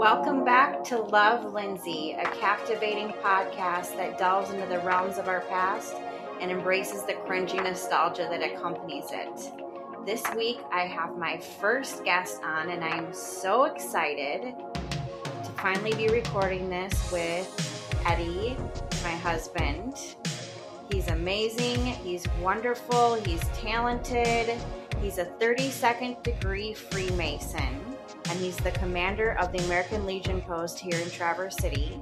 Welcome back to Love Lindsay, a captivating podcast that delves into the realms of our past and embraces the cringy nostalgia that accompanies it. This week, I have my first guest on, and I'm so excited to finally be recording this with Eddie, my husband. He's amazing, he's wonderful, he's talented, he's a 32nd degree Freemason and he's the commander of the American Legion post here in Traverse City.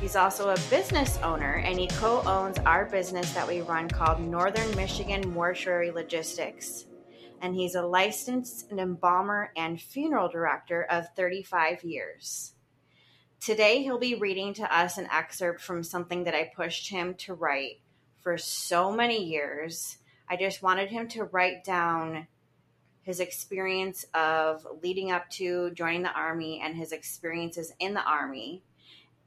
He's also a business owner and he co owns our business that we run called Northern Michigan Mortuary Logistics. And he's a licensed embalmer and funeral director of 35 years. Today, he'll be reading to us an excerpt from something that I pushed him to write for so many years. I just wanted him to write down his experience of leading up to joining the army and his experiences in the army.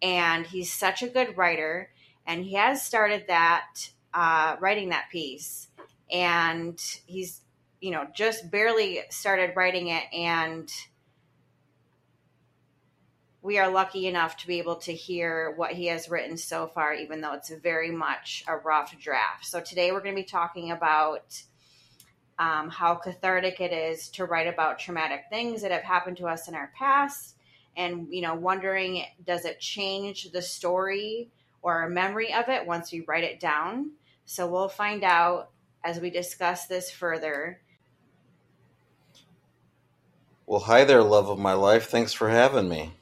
And he's such a good writer, and he has started that uh, writing that piece, and he's you know just barely started writing it, and we are lucky enough to be able to hear what he has written so far, even though it's very much a rough draft. So today we're going to be talking about um, how cathartic it is to write about traumatic things that have happened to us in our past and you know wondering does it change the story or our memory of it once we write it down? So we'll find out as we discuss this further. Well hi there love of my life. Thanks for having me.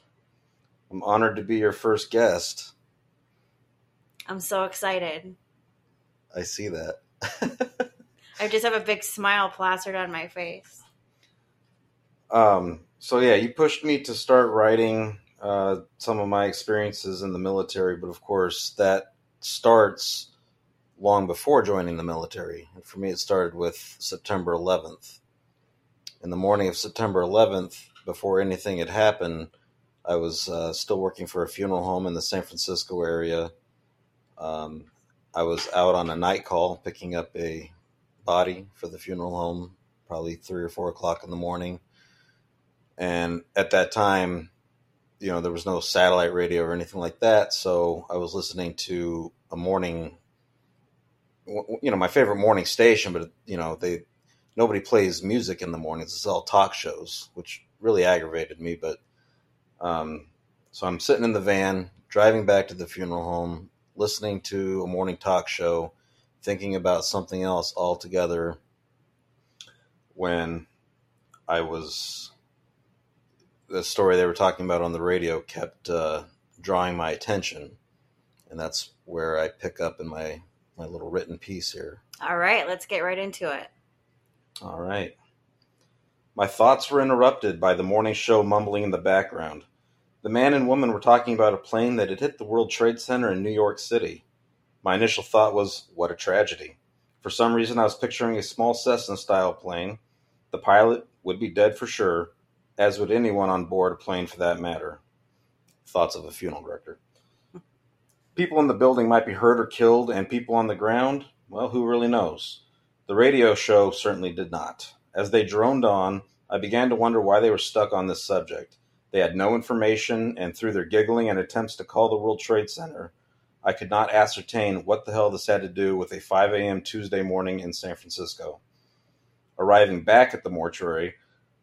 I'm honored to be your first guest. I'm so excited. I see that I just have a big smile plastered on my face. Um, so yeah, you pushed me to start writing uh, some of my experiences in the military, but of course that starts long before joining the military. And for me, it started with September 11th. In the morning of September 11th, before anything had happened, I was uh, still working for a funeral home in the San Francisco area. Um, I was out on a night call picking up a body for the funeral home, probably three or four o'clock in the morning. And at that time, you know, there was no satellite radio or anything like that. So I was listening to a morning, you know, my favorite morning station, but, you know, they, nobody plays music in the mornings. It's all talk shows, which really aggravated me. But, um, so I'm sitting in the van, driving back to the funeral home, listening to a morning talk show thinking about something else altogether when I was the story they were talking about on the radio kept uh, drawing my attention, and that's where I pick up in my my little written piece here. All right, let's get right into it. All right. My thoughts were interrupted by the morning show mumbling in the background. The man and woman were talking about a plane that had hit the World Trade Center in New York City. My initial thought was, what a tragedy. For some reason, I was picturing a small Cessna style plane. The pilot would be dead for sure, as would anyone on board a plane for that matter. Thoughts of a funeral director. People in the building might be hurt or killed, and people on the ground, well, who really knows? The radio show certainly did not. As they droned on, I began to wonder why they were stuck on this subject. They had no information, and through their giggling and attempts to call the World Trade Center, I could not ascertain what the hell this had to do with a 5 a.m. Tuesday morning in San Francisco. Arriving back at the mortuary,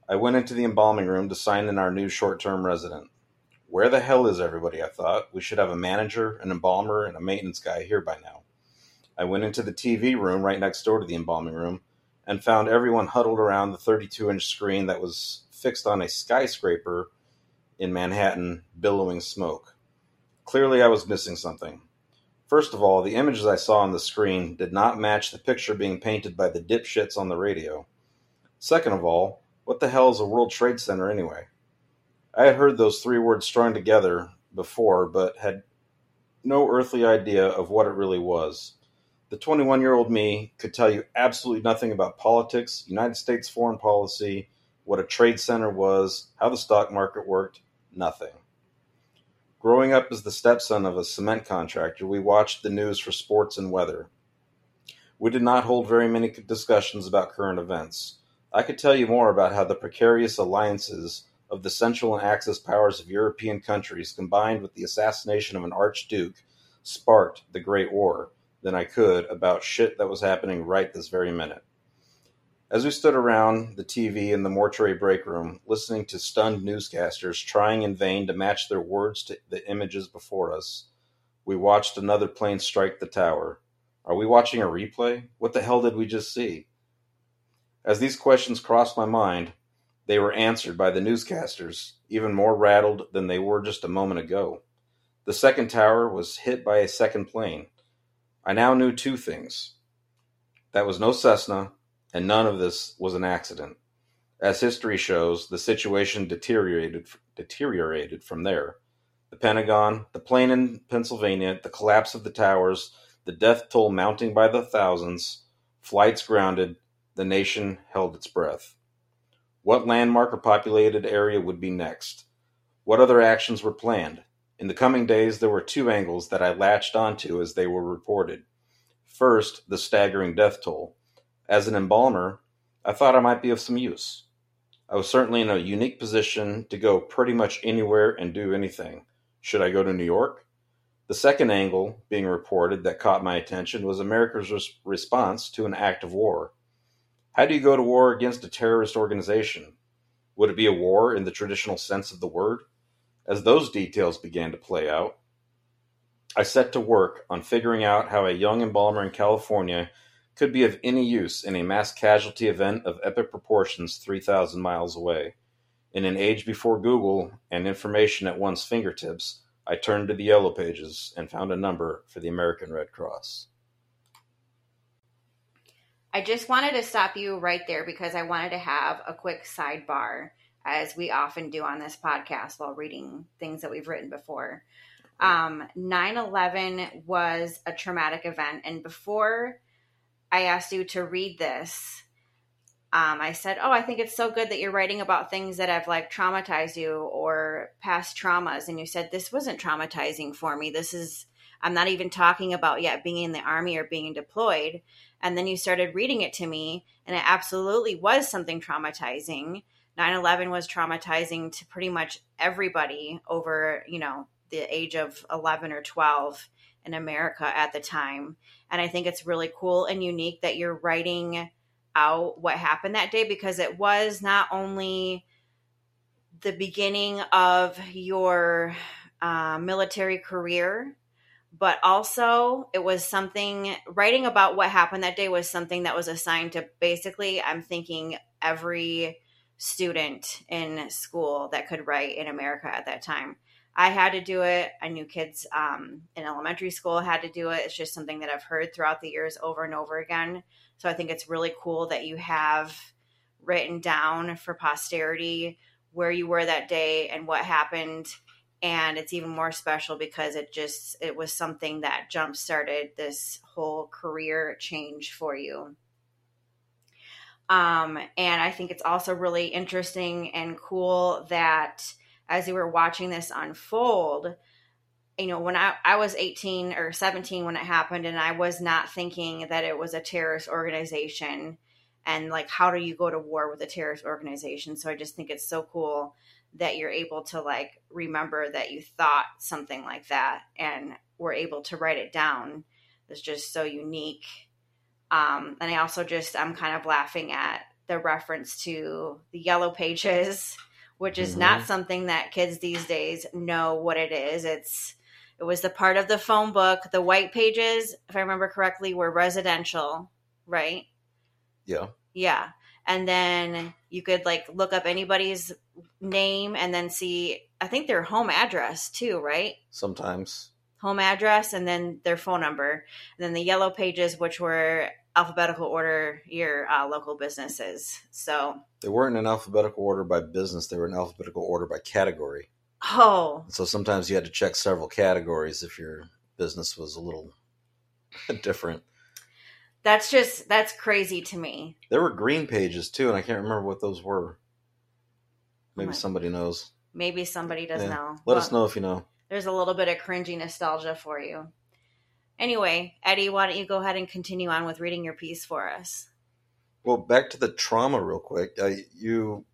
I went into the embalming room to sign in our new short term resident. Where the hell is everybody? I thought. We should have a manager, an embalmer, and a maintenance guy here by now. I went into the TV room right next door to the embalming room and found everyone huddled around the 32 inch screen that was fixed on a skyscraper in Manhattan, billowing smoke. Clearly, I was missing something. First of all, the images I saw on the screen did not match the picture being painted by the dipshits on the radio. Second of all, what the hell is a World Trade Center anyway? I had heard those three words strung together before, but had no earthly idea of what it really was. The 21 year old me could tell you absolutely nothing about politics, United States foreign policy, what a trade center was, how the stock market worked, nothing. Growing up as the stepson of a cement contractor, we watched the news for sports and weather. We did not hold very many discussions about current events. I could tell you more about how the precarious alliances of the Central and Axis powers of European countries combined with the assassination of an Archduke sparked the Great War than I could about shit that was happening right this very minute. As we stood around the TV in the mortuary break room, listening to stunned newscasters trying in vain to match their words to the images before us, we watched another plane strike the tower. Are we watching a replay? What the hell did we just see? As these questions crossed my mind, they were answered by the newscasters, even more rattled than they were just a moment ago. The second tower was hit by a second plane. I now knew two things. That was no Cessna, and none of this was an accident. As history shows, the situation deteriorated deteriorated from there. The Pentagon, the plane in Pennsylvania, the collapse of the towers, the death toll mounting by the thousands, flights grounded, the nation held its breath. What landmark or populated area would be next? What other actions were planned? In the coming days, there were two angles that I latched onto as they were reported. First, the staggering death toll. As an embalmer, I thought I might be of some use. I was certainly in a unique position to go pretty much anywhere and do anything. Should I go to New York? The second angle being reported that caught my attention was America's res- response to an act of war. How do you go to war against a terrorist organization? Would it be a war in the traditional sense of the word? As those details began to play out, I set to work on figuring out how a young embalmer in California could be of any use in a mass casualty event of epic proportions 3,000 miles away. In an age before Google and information at one's fingertips, I turned to the yellow pages and found a number for the American Red Cross. I just wanted to stop you right there because I wanted to have a quick sidebar, as we often do on this podcast while reading things that we've written before. Um, 9-11 was a traumatic event. And before I asked you to read this, um, I said, Oh, I think it's so good that you're writing about things that have like traumatized you or past traumas. And you said, This wasn't traumatizing for me. This is, I'm not even talking about yet being in the army or being deployed. And then you started reading it to me, and it absolutely was something traumatizing. 9 11 was traumatizing to pretty much everybody over, you know, the age of 11 or 12 in America at the time. And I think it's really cool and unique that you're writing out what happened that day because it was not only the beginning of your uh, military career but also it was something writing about what happened that day was something that was assigned to basically i'm thinking every student in school that could write in america at that time i had to do it. I knew kids um, in elementary school had to do it. It's just something that i've heard throughout the years over and over again. So i think it's really cool that you have written down for posterity where you were that day and what happened. And it's even more special because it just it was something that jump started this whole career change for you. Um, and i think it's also really interesting and cool that as you were watching this unfold you know when I, I was 18 or 17 when it happened and i was not thinking that it was a terrorist organization and like how do you go to war with a terrorist organization? So i just think it's so cool that you're able to like remember that you thought something like that and were able to write it down. It's just so unique. Um, and I also just I'm kind of laughing at the reference to the yellow pages, which is mm-hmm. not something that kids these days know what it is. It's it was the part of the phone book. The white pages, if I remember correctly, were residential, right? Yeah. Yeah and then you could like look up anybody's name and then see i think their home address too right sometimes home address and then their phone number and then the yellow pages which were alphabetical order your uh, local businesses so they weren't in alphabetical order by business they were in alphabetical order by category oh so sometimes you had to check several categories if your business was a little different that's just that's crazy to me. There were green pages too, and I can't remember what those were. Maybe somebody knows. Maybe somebody does yeah. know. Let well, us know if you know. There's a little bit of cringy nostalgia for you. Anyway, Eddie, why don't you go ahead and continue on with reading your piece for us? Well, back to the trauma real quick. Uh, you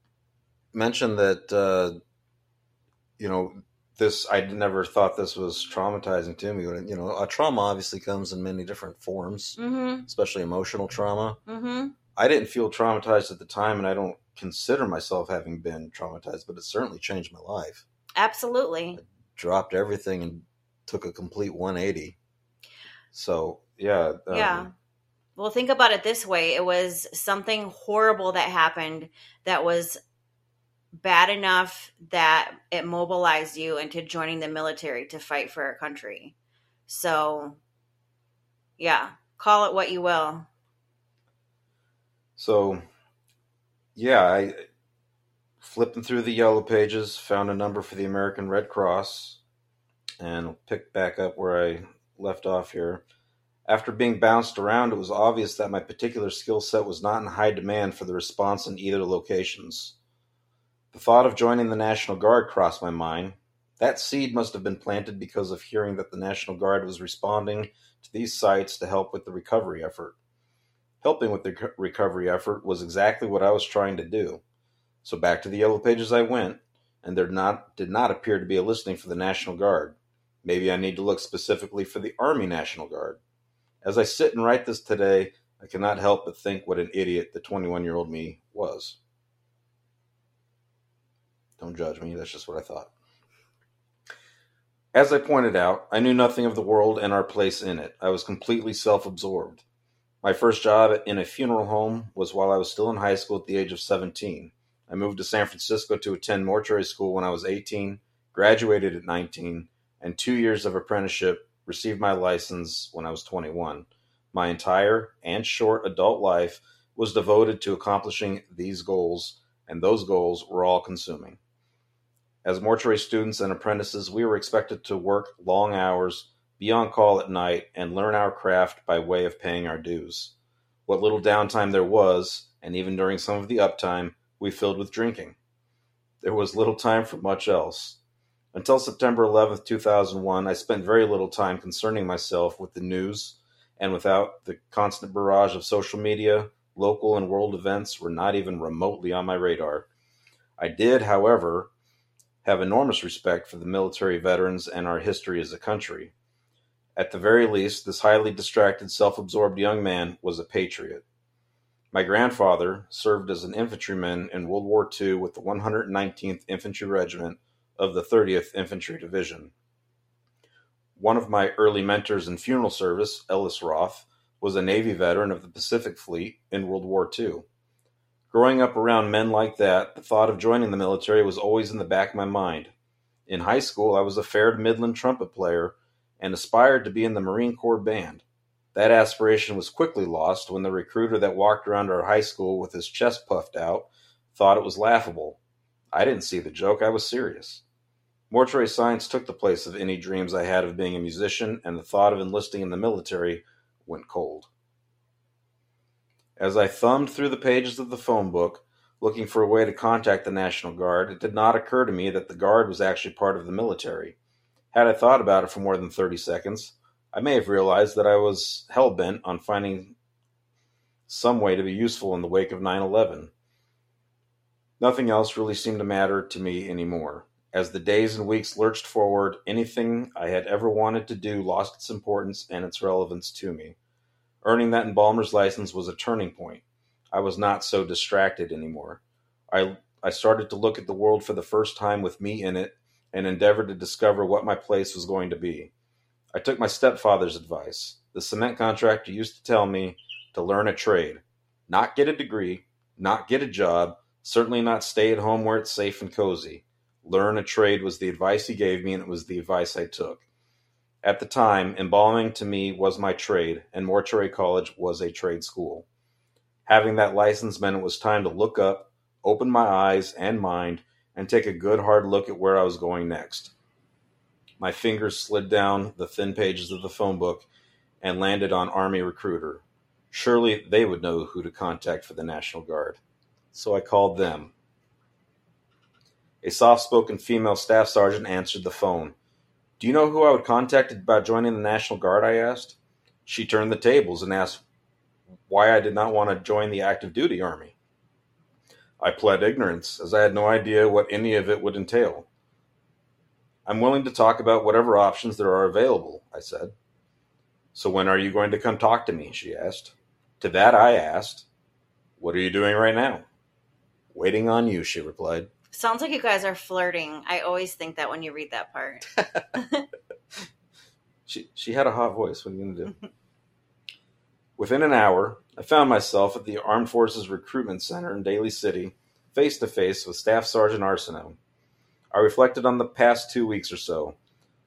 mentioned that uh, you know this. I never thought this was traumatizing to me. You know, a trauma obviously comes in many different forms, Mm-hmm. especially emotional trauma. Mm-hmm. I didn't feel traumatized at the time, and I don't consider myself having been traumatized, but it certainly changed my life. Absolutely. Dropped everything and took a complete 180. So yeah, um, Yeah. Well, think about it this way it was something horrible that happened that was bad enough that it mobilized you into joining the military to fight for our country. So, yeah, call it what you will. So, yeah, I flipping through the yellow pages, found a number for the American Red Cross, and picked back up where I left off here. After being bounced around, it was obvious that my particular skill set was not in high demand for the response in either locations. The thought of joining the National Guard crossed my mind. That seed must have been planted because of hearing that the National Guard was responding to these sites to help with the recovery effort. Helping with the co- recovery effort was exactly what I was trying to do. So back to the yellow pages I went, and there not did not appear to be a listing for the National Guard. Maybe I need to look specifically for the Army National Guard. As I sit and write this today, I cannot help but think what an idiot the 21 year old me was. Don't judge me, that's just what I thought. As I pointed out, I knew nothing of the world and our place in it. I was completely self absorbed. My first job in a funeral home was while I was still in high school at the age of 17. I moved to San Francisco to attend mortuary school when I was 18, graduated at 19, and two years of apprenticeship, received my license when I was 21. My entire and short adult life was devoted to accomplishing these goals, and those goals were all consuming. As mortuary students and apprentices, we were expected to work long hours, be on call at night, and learn our craft by way of paying our dues. What little downtime there was, and even during some of the uptime, we filled with drinking. There was little time for much else. Until September 11th, 2001, I spent very little time concerning myself with the news, and without the constant barrage of social media, local and world events were not even remotely on my radar. I did, however, have enormous respect for the military veterans and our history as a country. At the very least, this highly distracted, self absorbed young man was a patriot. My grandfather served as an infantryman in World War II with the 119th Infantry Regiment of the 30th Infantry Division. One of my early mentors in funeral service, Ellis Roth, was a Navy veteran of the Pacific Fleet in World War II. Growing up around men like that, the thought of joining the military was always in the back of my mind. In high school, I was a fair to midland trumpet player and aspired to be in the Marine Corps band. That aspiration was quickly lost when the recruiter that walked around our high school with his chest puffed out thought it was laughable. I didn't see the joke, I was serious. Mortuary science took the place of any dreams I had of being a musician, and the thought of enlisting in the military went cold. As I thumbed through the pages of the phone book, looking for a way to contact the National Guard, it did not occur to me that the Guard was actually part of the military. Had I thought about it for more than 30 seconds, I may have realized that I was hell bent on finding some way to be useful in the wake of 9 11. Nothing else really seemed to matter to me anymore. As the days and weeks lurched forward, anything I had ever wanted to do lost its importance and its relevance to me. Earning that embalmer's license was a turning point. I was not so distracted anymore. I, I started to look at the world for the first time with me in it and endeavored to discover what my place was going to be. I took my stepfather's advice. The cement contractor used to tell me to learn a trade, not get a degree, not get a job, certainly not stay at home where it's safe and cozy. Learn a trade was the advice he gave me, and it was the advice I took. At the time, embalming to me was my trade, and Mortuary College was a trade school. Having that license meant it was time to look up, open my eyes and mind, and take a good hard look at where I was going next. My fingers slid down the thin pages of the phone book and landed on Army Recruiter. Surely they would know who to contact for the National Guard. So I called them. A soft spoken female staff sergeant answered the phone. Do you know who I would contact about joining the National Guard? I asked. She turned the tables and asked why I did not want to join the active duty army. I pled ignorance, as I had no idea what any of it would entail. I'm willing to talk about whatever options there are available, I said. So when are you going to come talk to me? she asked. To that I asked, What are you doing right now? Waiting on you, she replied. Sounds like you guys are flirting. I always think that when you read that part. she she had a hot voice. What are you gonna do? Mm-hmm. Within an hour, I found myself at the Armed Forces Recruitment Center in Daly City, face to face with Staff Sergeant Arsenault. I reflected on the past two weeks or so.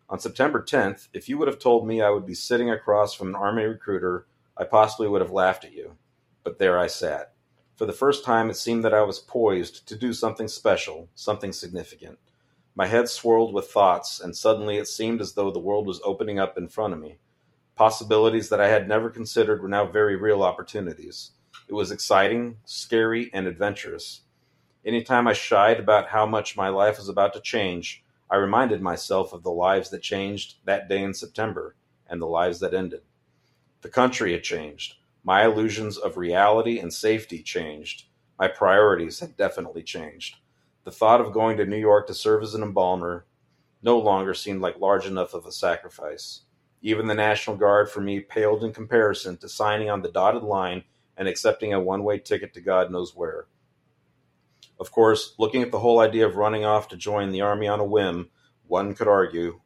On September 10th, if you would have told me I would be sitting across from an Army recruiter, I possibly would have laughed at you. But there I sat. For the first time, it seemed that I was poised to do something special, something significant. My head swirled with thoughts, and suddenly it seemed as though the world was opening up in front of me. Possibilities that I had never considered were now very real opportunities. It was exciting, scary, and adventurous. Anytime I shied about how much my life was about to change, I reminded myself of the lives that changed that day in September and the lives that ended. The country had changed. My illusions of reality and safety changed. My priorities had definitely changed. The thought of going to New York to serve as an embalmer no longer seemed like large enough of a sacrifice. Even the National Guard for me paled in comparison to signing on the dotted line and accepting a one way ticket to God knows where. Of course, looking at the whole idea of running off to join the army on a whim, one could argue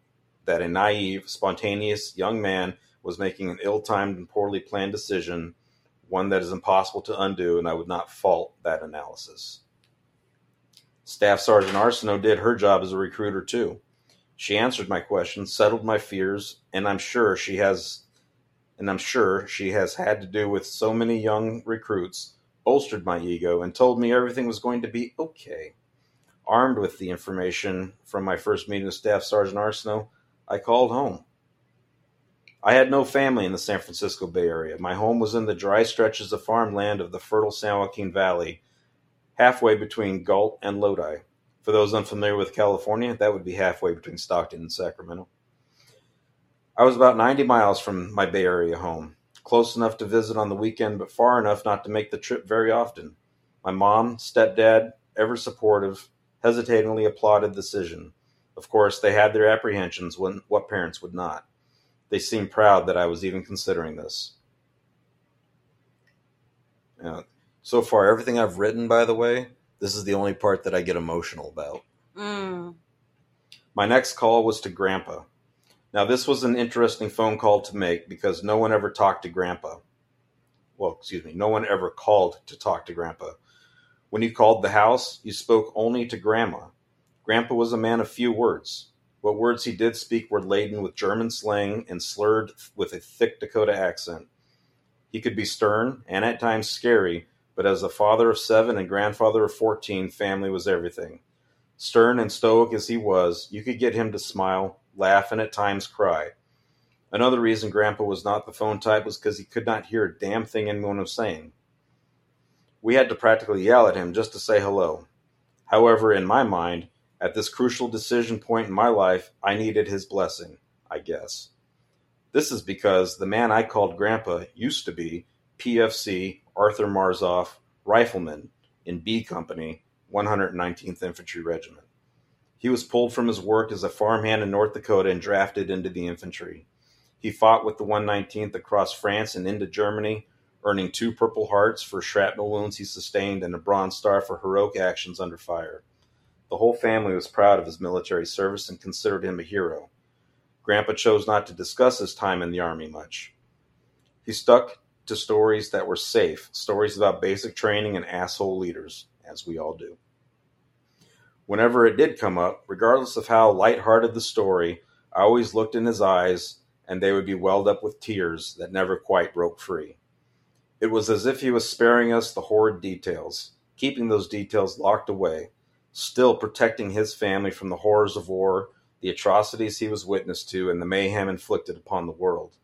that a naive, spontaneous young man was making an ill timed and poorly planned decision, one that is impossible to undo, and I would not fault that analysis. Staff Sergeant Arsenault did her job as a recruiter too. She answered my questions, settled my fears, and I'm sure she has and I'm sure she has had to do with so many young recruits bolstered my ego, and told me everything was going to be okay. Armed with the information from my first meeting with Staff Sergeant Arsenault, I called home. I had no family in the San Francisco Bay Area. My home was in the dry stretches of farmland of the fertile San Joaquin Valley, halfway between Galt and Lodi. For those unfamiliar with California, that would be halfway between Stockton and Sacramento. I was about 90 miles from my Bay Area home close enough to visit on the weekend, but far enough not to make the trip very often. My mom, stepdad, ever supportive, hesitatingly applauded the decision. Of course, they had their apprehensions when what parents would not. They seemed proud that I was even considering this. So far, everything I've written, by the way, this is the only part that I get emotional about. Mm. My next call was to Grandpa. Now, this was an interesting phone call to make because no one ever talked to Grandpa. Well, excuse me, no one ever called to talk to Grandpa. When you called the house, you spoke only to Grandma. Grandpa was a man of few words. What words he did speak were laden with German slang and slurred with a thick Dakota accent. He could be stern and at times scary, but as a father of seven and grandfather of fourteen, family was everything. Stern and stoic as he was, you could get him to smile, laugh, and at times cry. Another reason Grandpa was not the phone type was because he could not hear a damn thing anyone was saying. We had to practically yell at him just to say hello. However, in my mind, at this crucial decision point in my life, I needed his blessing, I guess. This is because the man I called Grandpa used to be PFC Arthur Marzoff, rifleman in B Company, 119th Infantry Regiment. He was pulled from his work as a farmhand in North Dakota and drafted into the infantry. He fought with the 119th across France and into Germany, earning two Purple Hearts for shrapnel wounds he sustained and a Bronze Star for heroic actions under fire. The whole family was proud of his military service and considered him a hero. Grandpa chose not to discuss his time in the Army much. He stuck to stories that were safe, stories about basic training and asshole leaders, as we all do whenever it did come up, regardless of how light-hearted the story, I always looked in his eyes and they would be welled up with tears that never quite broke free. It was as if he was sparing us the horrid details, keeping those details locked away, still protecting his family from the horrors of war, the atrocities he was witness to, and the mayhem inflicted upon the world.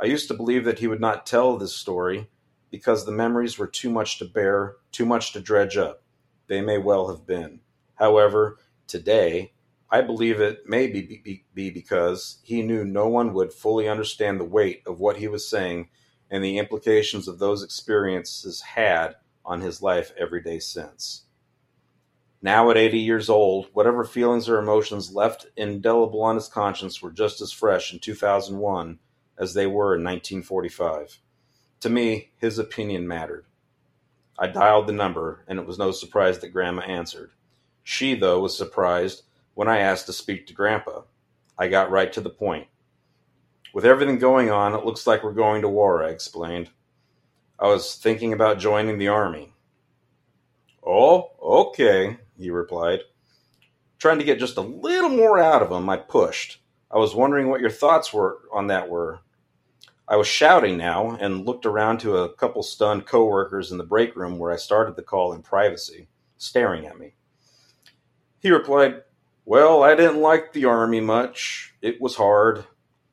I used to believe that he would not tell this story because the memories were too much to bear, too much to dredge up. They may well have been. However, today, I believe it may be, be, be because he knew no one would fully understand the weight of what he was saying and the implications of those experiences had on his life every day since. Now, at 80 years old, whatever feelings or emotions left indelible on his conscience were just as fresh in 2001 as they were in 1945. To me, his opinion mattered. I dialed the number, and it was no surprise that Grandma answered. She, though, was surprised when I asked to speak to Grandpa. I got right to the point. With everything going on, it looks like we're going to war, I explained. I was thinking about joining the army. Oh, okay, he replied. Trying to get just a little more out of him, I pushed. I was wondering what your thoughts were on that were. I was shouting now and looked around to a couple stunned coworkers in the break room where I started the call in privacy, staring at me. He replied, Well, I didn't like the army much. It was hard.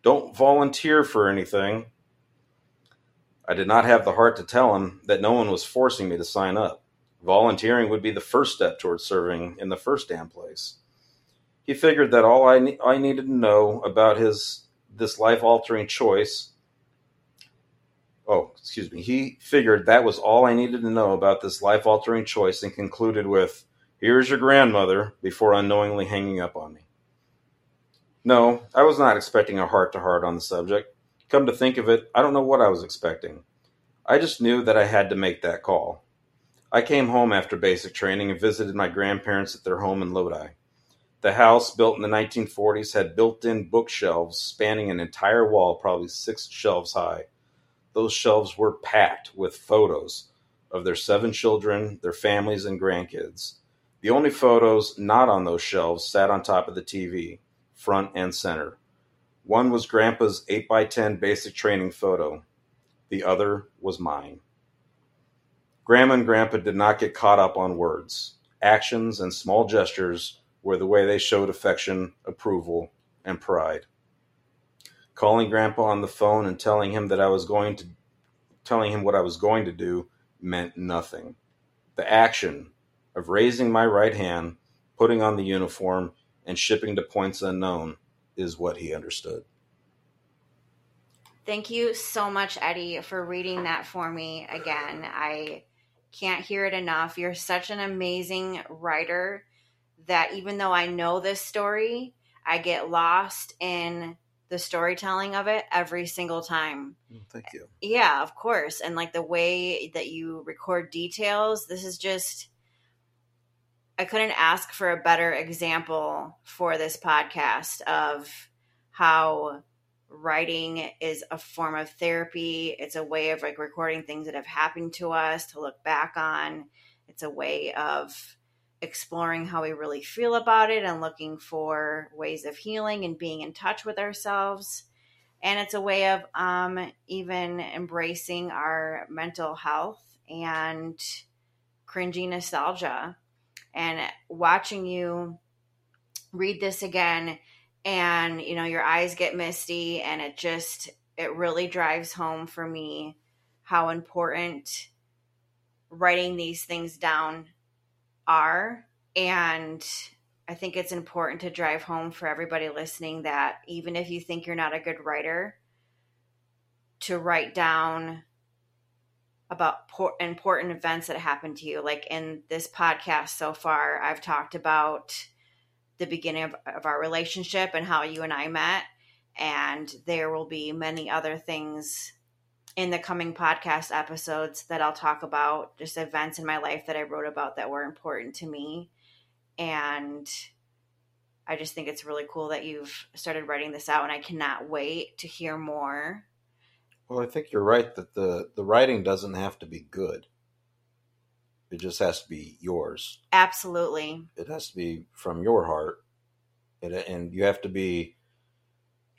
Don't volunteer for anything. I did not have the heart to tell him that no one was forcing me to sign up. Volunteering would be the first step towards serving in the first damn place. He figured that all I, ne- I needed to know about his this life altering choice. Oh, excuse me. He figured that was all I needed to know about this life altering choice and concluded with, Here's your grandmother, before unknowingly hanging up on me. No, I was not expecting a heart to heart on the subject. Come to think of it, I don't know what I was expecting. I just knew that I had to make that call. I came home after basic training and visited my grandparents at their home in Lodi. The house, built in the 1940s, had built in bookshelves spanning an entire wall, probably six shelves high. Those shelves were packed with photos of their seven children, their families, and grandkids. The only photos not on those shelves sat on top of the TV, front and center. One was Grandpa's 8x10 basic training photo, the other was mine. Grandma and Grandpa did not get caught up on words. Actions and small gestures were the way they showed affection, approval, and pride. Calling Grandpa on the phone and telling him that I was going to telling him what I was going to do meant nothing. The action of raising my right hand, putting on the uniform, and shipping to points unknown is what he understood. Thank you so much, Eddie, for reading that for me again. I can't hear it enough. You're such an amazing writer that even though I know this story, I get lost in the storytelling of it every single time. Thank you. Yeah, of course. And like the way that you record details, this is just I couldn't ask for a better example for this podcast of how writing is a form of therapy. It's a way of like recording things that have happened to us to look back on. It's a way of exploring how we really feel about it and looking for ways of healing and being in touch with ourselves. And it's a way of um, even embracing our mental health and cringy nostalgia. And watching you read this again and you know your eyes get misty and it just it really drives home for me how important writing these things down are and I think it's important to drive home for everybody listening that even if you think you're not a good writer, to write down about important events that happened to you. Like in this podcast so far, I've talked about the beginning of, of our relationship and how you and I met. And there will be many other things in the coming podcast episodes that I'll talk about, just events in my life that I wrote about that were important to me. And I just think it's really cool that you've started writing this out, and I cannot wait to hear more. Well, I think you're right that the, the writing doesn't have to be good. It just has to be yours. Absolutely. It has to be from your heart. It, and you have to be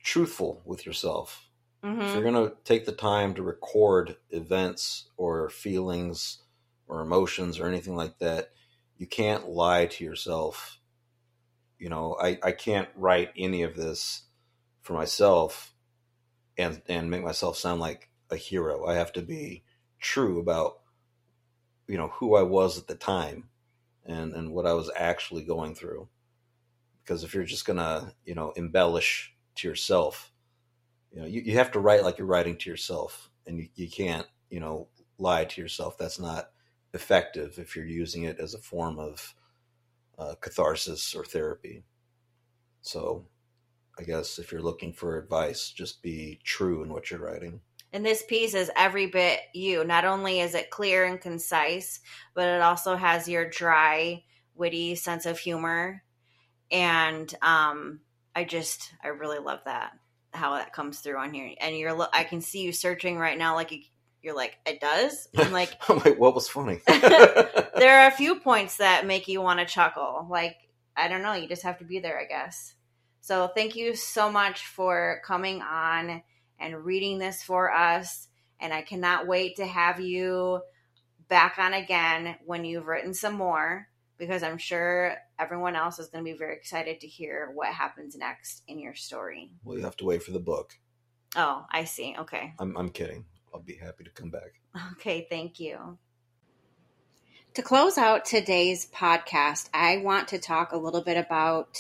truthful with yourself. Mm-hmm. If you're going to take the time to record events or feelings or emotions or anything like that, you can't lie to yourself. You know, I, I can't write any of this for myself and and make myself sound like a hero. I have to be true about you know who I was at the time and and what I was actually going through. Because if you're just gonna you know embellish to yourself, you know you, you have to write like you're writing to yourself, and you, you can't you know lie to yourself. That's not effective if you're using it as a form of uh, catharsis or therapy. So, I guess if you're looking for advice, just be true in what you're writing. And this piece is every bit you. Not only is it clear and concise, but it also has your dry, witty sense of humor. And um, I just, I really love that how that comes through on here. And you're, I can see you searching right now, like you, you're like, it does. I'm like, I'm like, what was funny? there are a few points that make you want to chuckle. Like, I don't know, you just have to be there, I guess. So thank you so much for coming on and reading this for us. And I cannot wait to have you back on again when you've written some more because I'm sure everyone else is going to be very excited to hear what happens next in your story. Well, you have to wait for the book. Oh, I see. Okay. I'm, I'm kidding. I'll be happy to come back. Okay, thank you. To close out today's podcast, I want to talk a little bit about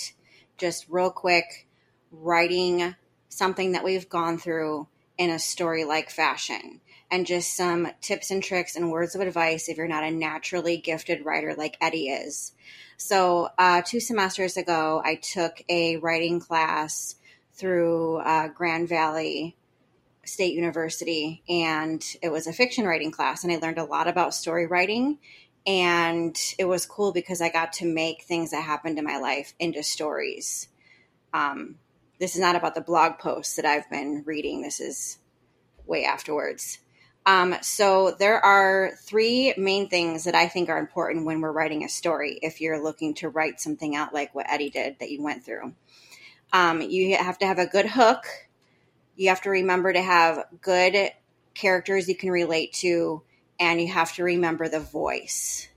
just real quick writing something that we've gone through in a story like fashion and just some tips and tricks and words of advice if you're not a naturally gifted writer like Eddie is. So, uh, two semesters ago, I took a writing class through uh, Grand Valley State University, and it was a fiction writing class, and I learned a lot about story writing. And it was cool because I got to make things that happened in my life into stories. Um, this is not about the blog posts that I've been reading. This is way afterwards. Um, so there are three main things that I think are important when we're writing a story. If you're looking to write something out like what Eddie did that you went through, um, you have to have a good hook. You have to remember to have good characters you can relate to, and you have to remember the voice.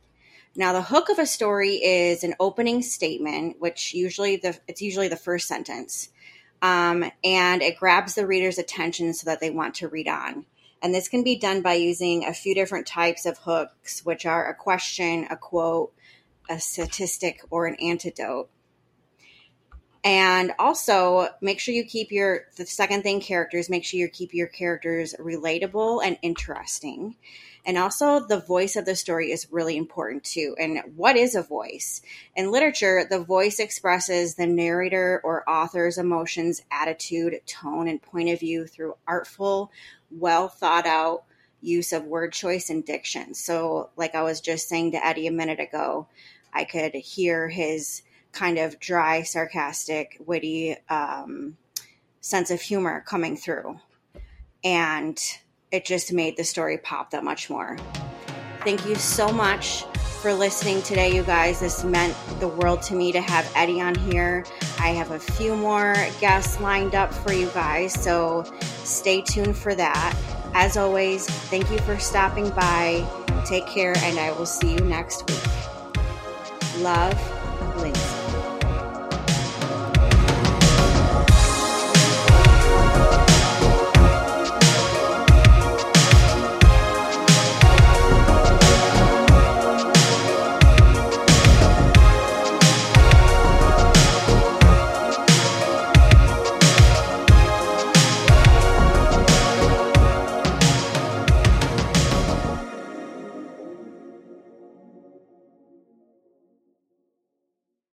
Now, the hook of a story is an opening statement, which usually the it's usually the first sentence um, and it grabs the reader's attention so that they want to read on. And this can be done by using a few different types of hooks, which are a question, a quote, a statistic, or an antidote. And also make sure you keep your, the second thing, characters, make sure you keep your characters relatable and interesting. And also, the voice of the story is really important too. And what is a voice? In literature, the voice expresses the narrator or author's emotions, attitude, tone, and point of view through artful, well thought out use of word choice and diction. So, like I was just saying to Eddie a minute ago, I could hear his kind of dry, sarcastic, witty um, sense of humor coming through. And it just made the story pop that much more. Thank you so much for listening today, you guys. This meant the world to me to have Eddie on here. I have a few more guests lined up for you guys, so stay tuned for that. As always, thank you for stopping by. Take care, and I will see you next week. Love.